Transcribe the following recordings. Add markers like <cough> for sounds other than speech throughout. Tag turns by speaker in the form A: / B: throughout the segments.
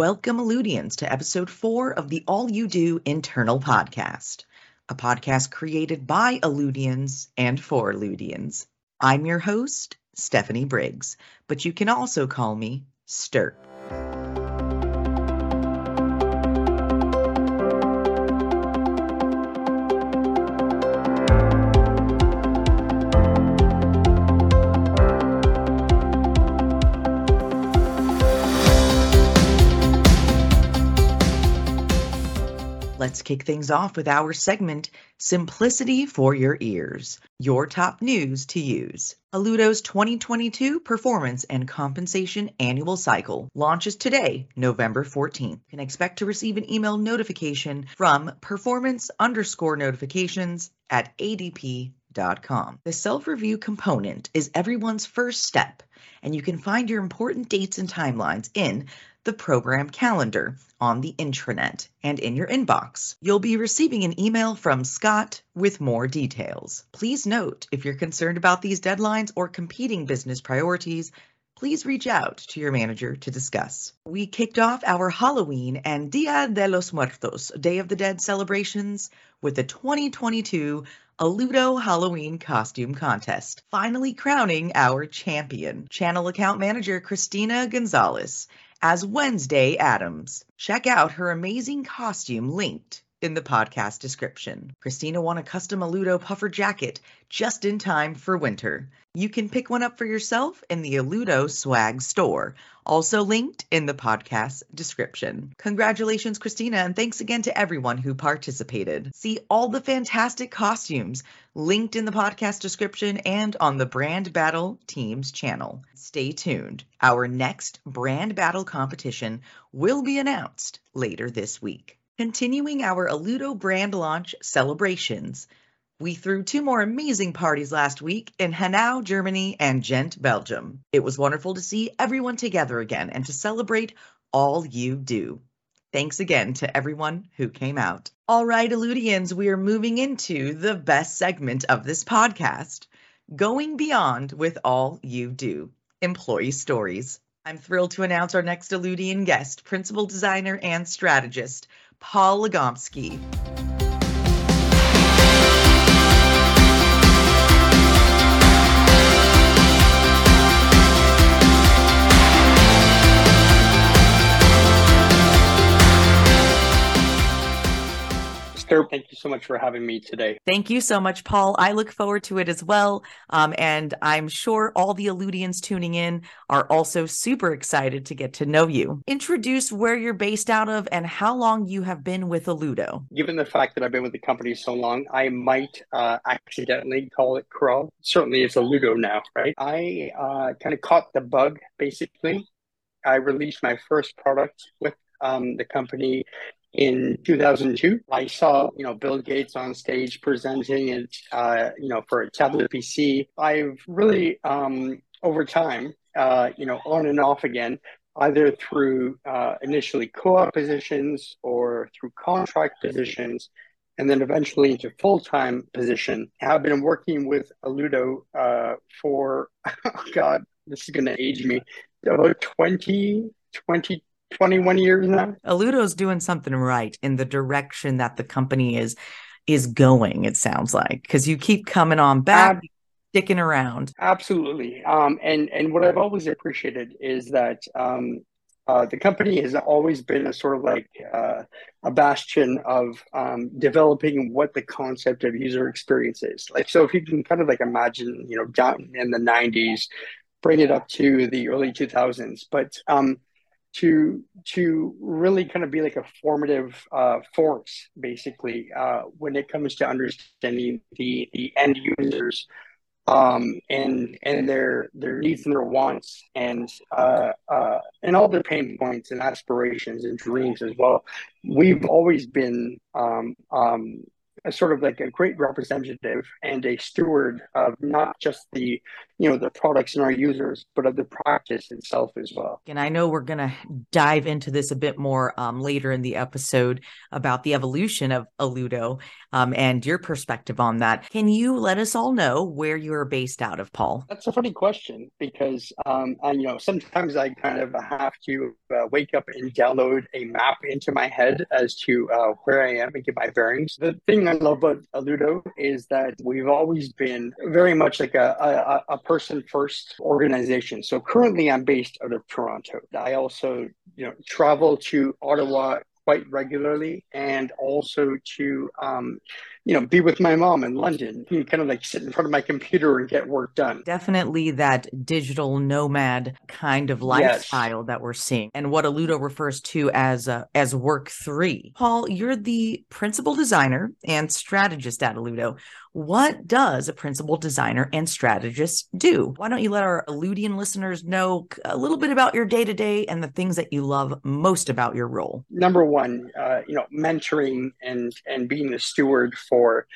A: Welcome, Alludians, to episode four of the All You Do Internal Podcast, a podcast created by Alludians and for Alludians. I'm your host, Stephanie Briggs, but you can also call me Stirp. Let's kick things off with our segment, Simplicity for Your Ears, your top news to use. Alludo's 2022 Performance and Compensation Annual Cycle launches today, November 14th. You can expect to receive an email notification from performance underscore notifications at adp.com. The self review component is everyone's first step, and you can find your important dates and timelines in the program calendar on the intranet and in your inbox. You'll be receiving an email from Scott with more details. Please note if you're concerned about these deadlines or competing business priorities, please reach out to your manager to discuss. We kicked off our Halloween and Dia de los Muertos, Day of the Dead celebrations with the 2022 Alludo Halloween Costume Contest, finally crowning our champion, channel account manager Cristina Gonzalez as Wednesday Addams. Check out her amazing costume linked in the podcast description. Cristina won a custom Alludo puffer jacket just in time for winter. You can pick one up for yourself in the Alludo swag store, also linked in the podcast description. Congratulations, Cristina, and thanks again to everyone who participated. See all the fantastic costumes linked in the podcast description and on the Brand Battle Teams channel. Stay tuned. Our next Brand Battle competition will be announced later this week. Continuing our Alludo brand launch celebrations, we threw two more amazing parties last week in Hanau, Germany and Ghent, Belgium. It was wonderful to see everyone together again and to celebrate all you do. Thanks again to everyone who came out. All right, Alludians, we are moving into the best segment of this podcast going beyond with all you do employee stories. I'm thrilled to announce our next Alludian guest, principal designer and strategist, Paul Legomski.
B: Thank you so much for having me today.
A: Thank you so much, Paul. I look forward to it as well. Um, and I'm sure all the Alludians tuning in are also super excited to get to know you. Introduce where you're based out of and how long you have been with Alludo.
B: Given the fact that I've been with the company so long, I might uh, accidentally call it Corel. Certainly it's Alludo now, right? I uh, kind of caught the bug, basically. I released my first product with um, the company in 2002. I saw, you know, Bill Gates on stage presenting it, uh, you know, for a tablet PC. I've really, um, over time, uh, you know, on and off again, either through uh, initially co-op positions or through contract positions, and then eventually into full-time position. I've been working with alludo uh, for, <laughs> oh God, this is going to age me, about 20, 20 21 years now.
A: Alludo's doing something right in the direction that the company is is going, it sounds like, because you keep coming on back, Ab- sticking around.
B: Absolutely. Um, and, and what I've always appreciated is that um, uh, the company has always been a sort of like uh, a bastion of um, developing what the concept of user experience is. Like, so if you can kind of like imagine, you know, down in the 90s, bring it up to the early 2000s. But um, to to really kind of be like a formative uh, force, basically, uh, when it comes to understanding the the end users um, and and their their needs and their wants and uh, uh, and all their pain points and aspirations and dreams as well. We've always been um, um, a sort of like a great representative and a steward of not just the you know the products and our users but of the practice itself as well.
A: And i know we're going to dive into this a bit more um, later in the episode about the evolution of alludo um, and your perspective on that. Can you let us all know where you're based out of paul?
B: That's a funny question because um, I, you know sometimes i kind of have to uh, wake up and download a map into my head as to uh, where i am and get my bearings. The thing i love about alludo is that we've always been very much like a, a, a person first organization. So currently I'm based out of Toronto. I also, you know, travel to Ottawa quite regularly and also to um, you know, be with my mom in London. You kind of like sit in front of my computer and get work done.
A: Definitely that digital nomad kind of lifestyle yes. that we're seeing, and what Alludo refers to as uh, as work three. Paul, you're the principal designer and strategist at Alludo. What does a principal designer and strategist do? Why don't you let our Alludian listeners know a little bit about your day to day and the things that you love most about your role?
B: Number one, uh, you know, mentoring and and being the steward for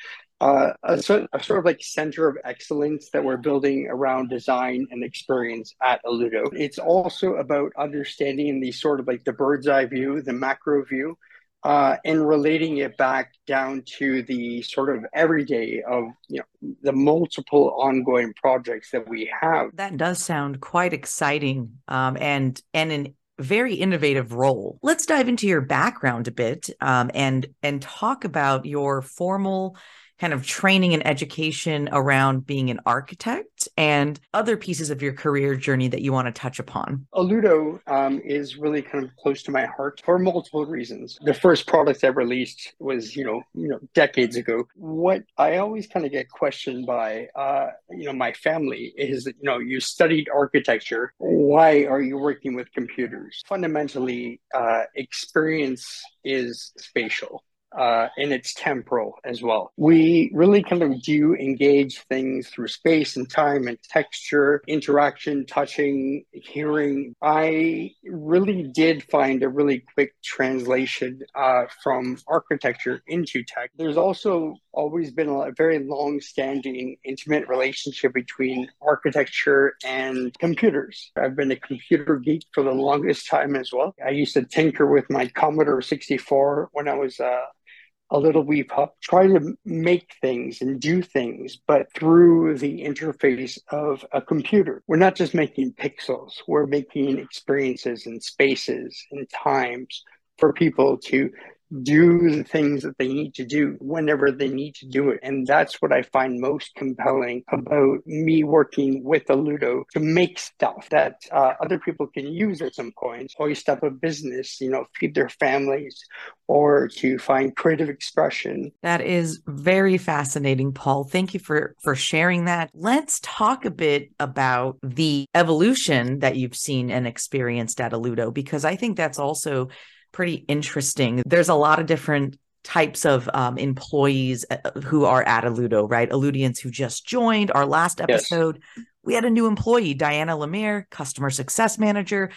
B: uh, a, sort, a, sort of like center of excellence that we're building around design and experience at Alludo. It's also about understanding the sort of like the bird's eye view, the macro view, uh, and relating it back down to the sort of everyday of you know the multiple ongoing projects that we have.
A: That does sound quite exciting, um, and and an very innovative role. Let's dive into your background a bit um, and and talk about your formal kind of training and education around being an architect and other pieces of your career journey that you want to touch upon?
B: Alludo um, is really kind of close to my heart for multiple reasons. The first product I released was, you know, you know, decades ago. What I always kind of get questioned by, uh, you know, my family is that, you know, you studied architecture. Why are you working with computers? Fundamentally, uh, experience is spatial uh, and it's temporal as well. We really kind of do engage things through space and time and texture, interaction, touching, hearing. I really did find a really quick translation uh, from architecture into tech. There's also always been a very long standing, intimate relationship between architecture and computers. I've been a computer geek for the longest time as well. I used to tinker with my Commodore 64 when I was uh, a little wee pup, try to make things and do things, but through the interface of a computer. We're not just making pixels, we're making experiences and spaces and times for people to do the things that they need to do whenever they need to do it. And that's what I find most compelling about me working with Alludo to make stuff that uh, other people can use at some point, hoist up a business, you know, feed their families, or to find creative expression.
A: That is very fascinating, Paul. Thank you for for sharing that. Let's talk a bit about the evolution that you've seen and experienced at Alludo because I think that's also pretty interesting. There's a lot of different types of um, employees uh, who are at Alludo, right? Alludians who just joined our last episode. Yes. We had a new employee, Diana Lemire, customer success manager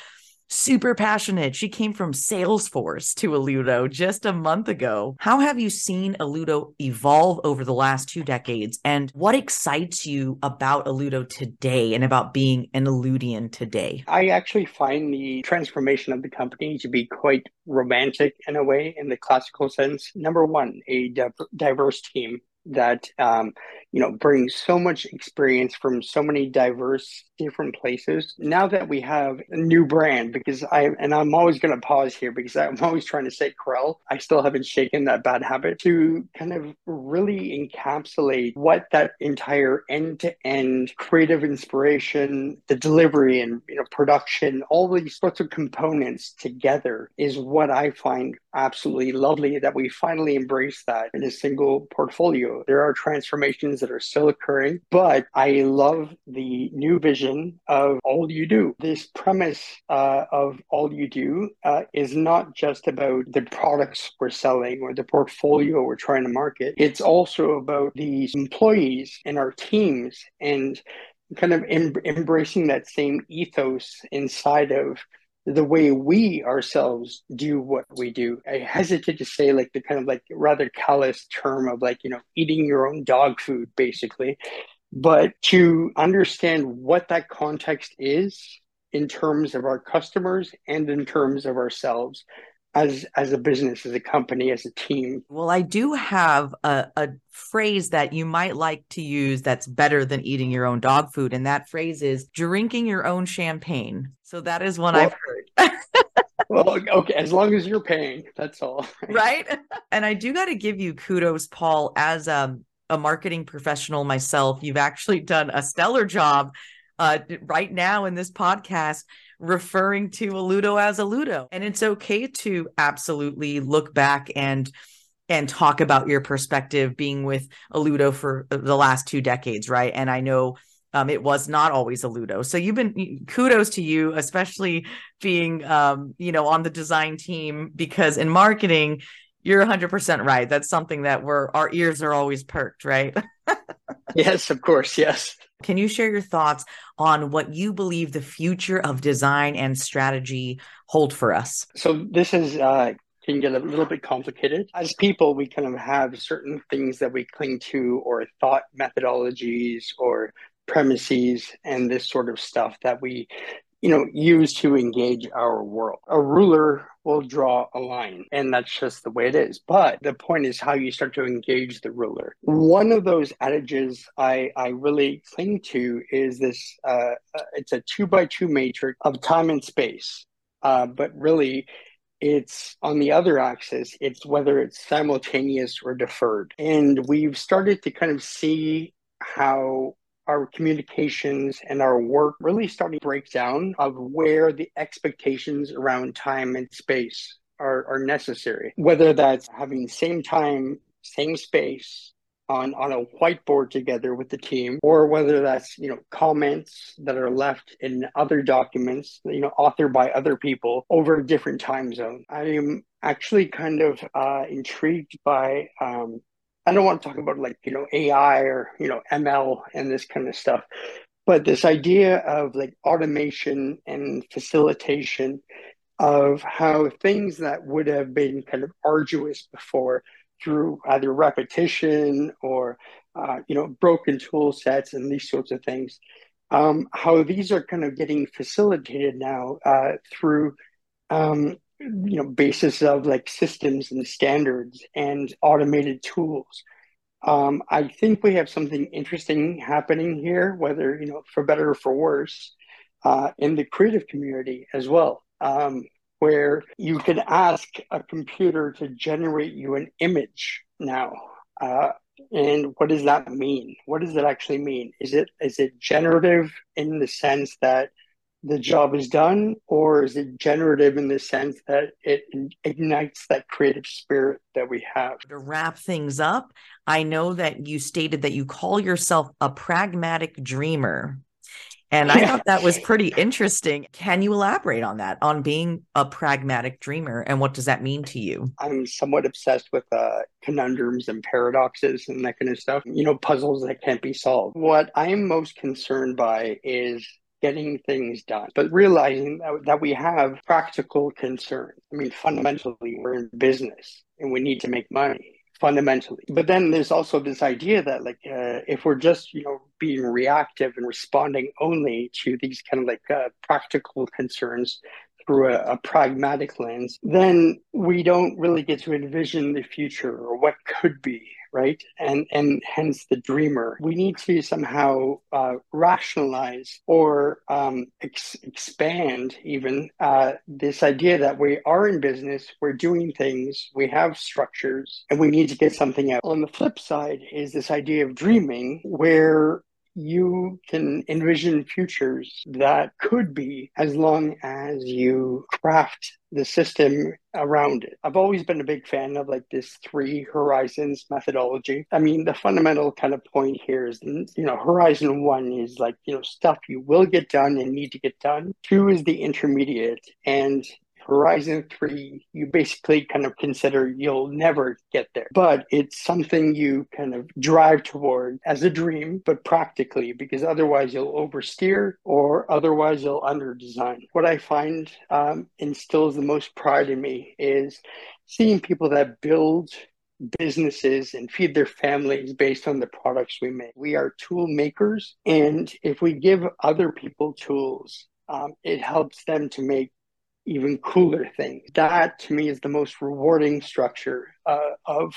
A: super passionate. She came from Salesforce to Alludo just a month ago. How have you seen Alludo evolve over the last two decades? And what excites you about Alludo today and about being an Alludian today?
B: I actually find the transformation of the company to be quite romantic in a way, in the classical sense. Number one, a diverse team that um, you know brings so much experience from so many diverse different places. Now that we have a new brand because i and i'm always going to pause here because i'm <laughs> always trying to say Corel i still haven't shaken that bad habit to kind of really encapsulate what that entire end-to-end creative inspiration the delivery and you know production all these sorts of components together is what i find absolutely lovely that we finally embrace that in a single portfolio. There are transformations that are still occurring, but I love the new vision of all you do. This premise uh, of all you do uh, is not just about the products we're selling or the portfolio we're trying to market. It's also about the employees and our teams and kind of em- embracing that same ethos inside of the way we ourselves do what we do. I hesitate to say like the kind of like rather callous term of like, you know, eating your own dog food, basically. But to understand what that context is in terms of our customers and in terms of ourselves as as a business as a company as a team
A: well i do have a, a phrase that you might like to use that's better than eating your own dog food and that phrase is drinking your own champagne so that is one well, i've heard
B: well okay as long as you're paying that's all <laughs>
A: right and i do got to give you kudos paul as a, a marketing professional myself you've actually done a stellar job uh, right now in this podcast referring to Alludo as Alludo. And it's okay to absolutely look back and and talk about your perspective being with Alludo for the last two decades, right? And I know um, it was not always Alludo. So you've been kudos to you, especially being um, you know on the design team because in marketing, you're 100% right. That's something that we're our ears are always perked, right? <laughs>
B: yes, of course, yes.
A: Can you share your thoughts on what you believe the future of design and strategy hold for us?
B: So this is uh, can get a little bit complicated. As people, we kind of have certain things that we cling to, or thought methodologies, or premises, and this sort of stuff that we you know, use to engage our world. A ruler will draw a line, and that's just the way it is. But the point is how you start to engage the ruler. One of those adages I, I really cling to is this uh, uh it's a two by two matrix of time and space. Uh, but really, it's on the other axis, it's whether it's simultaneous or deferred. And we've started to kind of see how our communications and our work really starting to break down of where the expectations around time and space are, are necessary. Whether that's having same time, same space, on on a whiteboard together with the team or whether that's you know comments that are left in other documents you know authored by other people over a different time zones i'm actually kind of uh, intrigued by um, I don't want to talk about like, you know, AI or, you know, ML and this kind of stuff, but this idea of like automation and facilitation of how things that would have been kind of arduous before through either repetition or, uh, you know, broken tool sets and these sorts of things, um, how these are kind of getting facilitated now uh, through um, you know basis of like systems and standards and automated tools. Um, i think we have something interesting happening here whether you know for better or for worse uh, in the creative community as well um, where you can ask a computer to generate you an image now. Uh, and what does that mean? What does it actually mean? Is it is it generative in the sense that the job is done, or is it generative in the sense that it ignites that creative spirit that we have?
A: To wrap things up, I know that you stated that you call yourself a pragmatic dreamer. And I thought that was <laughs> pretty interesting. Can you elaborate on that, on being a pragmatic dreamer, and what does that mean to you?
B: I'm somewhat obsessed with uh, conundrums and paradoxes and that kind of stuff, you know, puzzles that can't be solved. What I'm most concerned by is getting things done, but realizing that, that we have practical concerns. I mean, fundamentally, we're in business and we need to make money fundamentally. But then there's also this idea that like uh, if we're just you know being reactive and responding only to these kind of like uh, practical concerns through a, a, pragmatic lens, then we don't really get to envision the future or what could be right? And and hence the dreamer. We need to somehow uh, rationalize or um, ex- expand even uh, this idea that we are in business, we're doing things, we have structures, and we need to get something out. On the flip side is this idea of dreaming, where you can envision futures that could be as long as you craft the system around it. I've always been a big fan of like this three horizons methodology. I mean, the fundamental kind of point here is, you know, horizon one is like, you know, stuff you will get done and need to get done. Two is the intermediate and Horizon 3, you basically kind of consider you'll never get there. But it's something you kind of drive toward as a dream, but practically, because otherwise you'll oversteer or otherwise you'll underdesign. What I find um, instills the most pride in me is seeing people that build businesses and feed their families based on the products we make. We are tool makers. And if we give other people tools, um, it helps them to make even cooler things. That to me is the most rewarding structure uh, of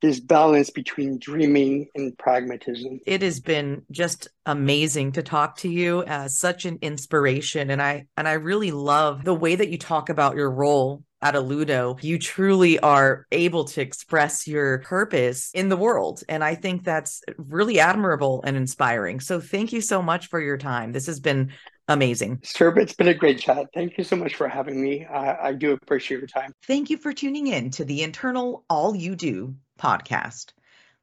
B: this balance between dreaming and pragmatism.
A: It has been just amazing to talk to you as such an inspiration and I and I really love the way that you talk about your role at Alludo, you truly are able to express your purpose in the world. And I think that's really admirable and inspiring. So thank you so much for your time. This has been amazing.
B: Sir, it's been a great chat. Thank you so much for having me. I, I do appreciate your time.
A: Thank you for tuning in to the Internal All You Do podcast.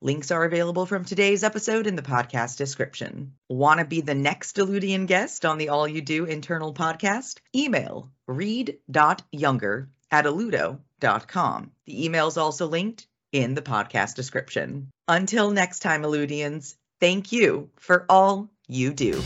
A: Links are available from today's episode in the podcast description. Want to be the next Alludian guest on the All You Do internal podcast? Email read.younger at alludo.com. The email is also linked in the podcast description. Until next time, Alludians, thank you for all you do.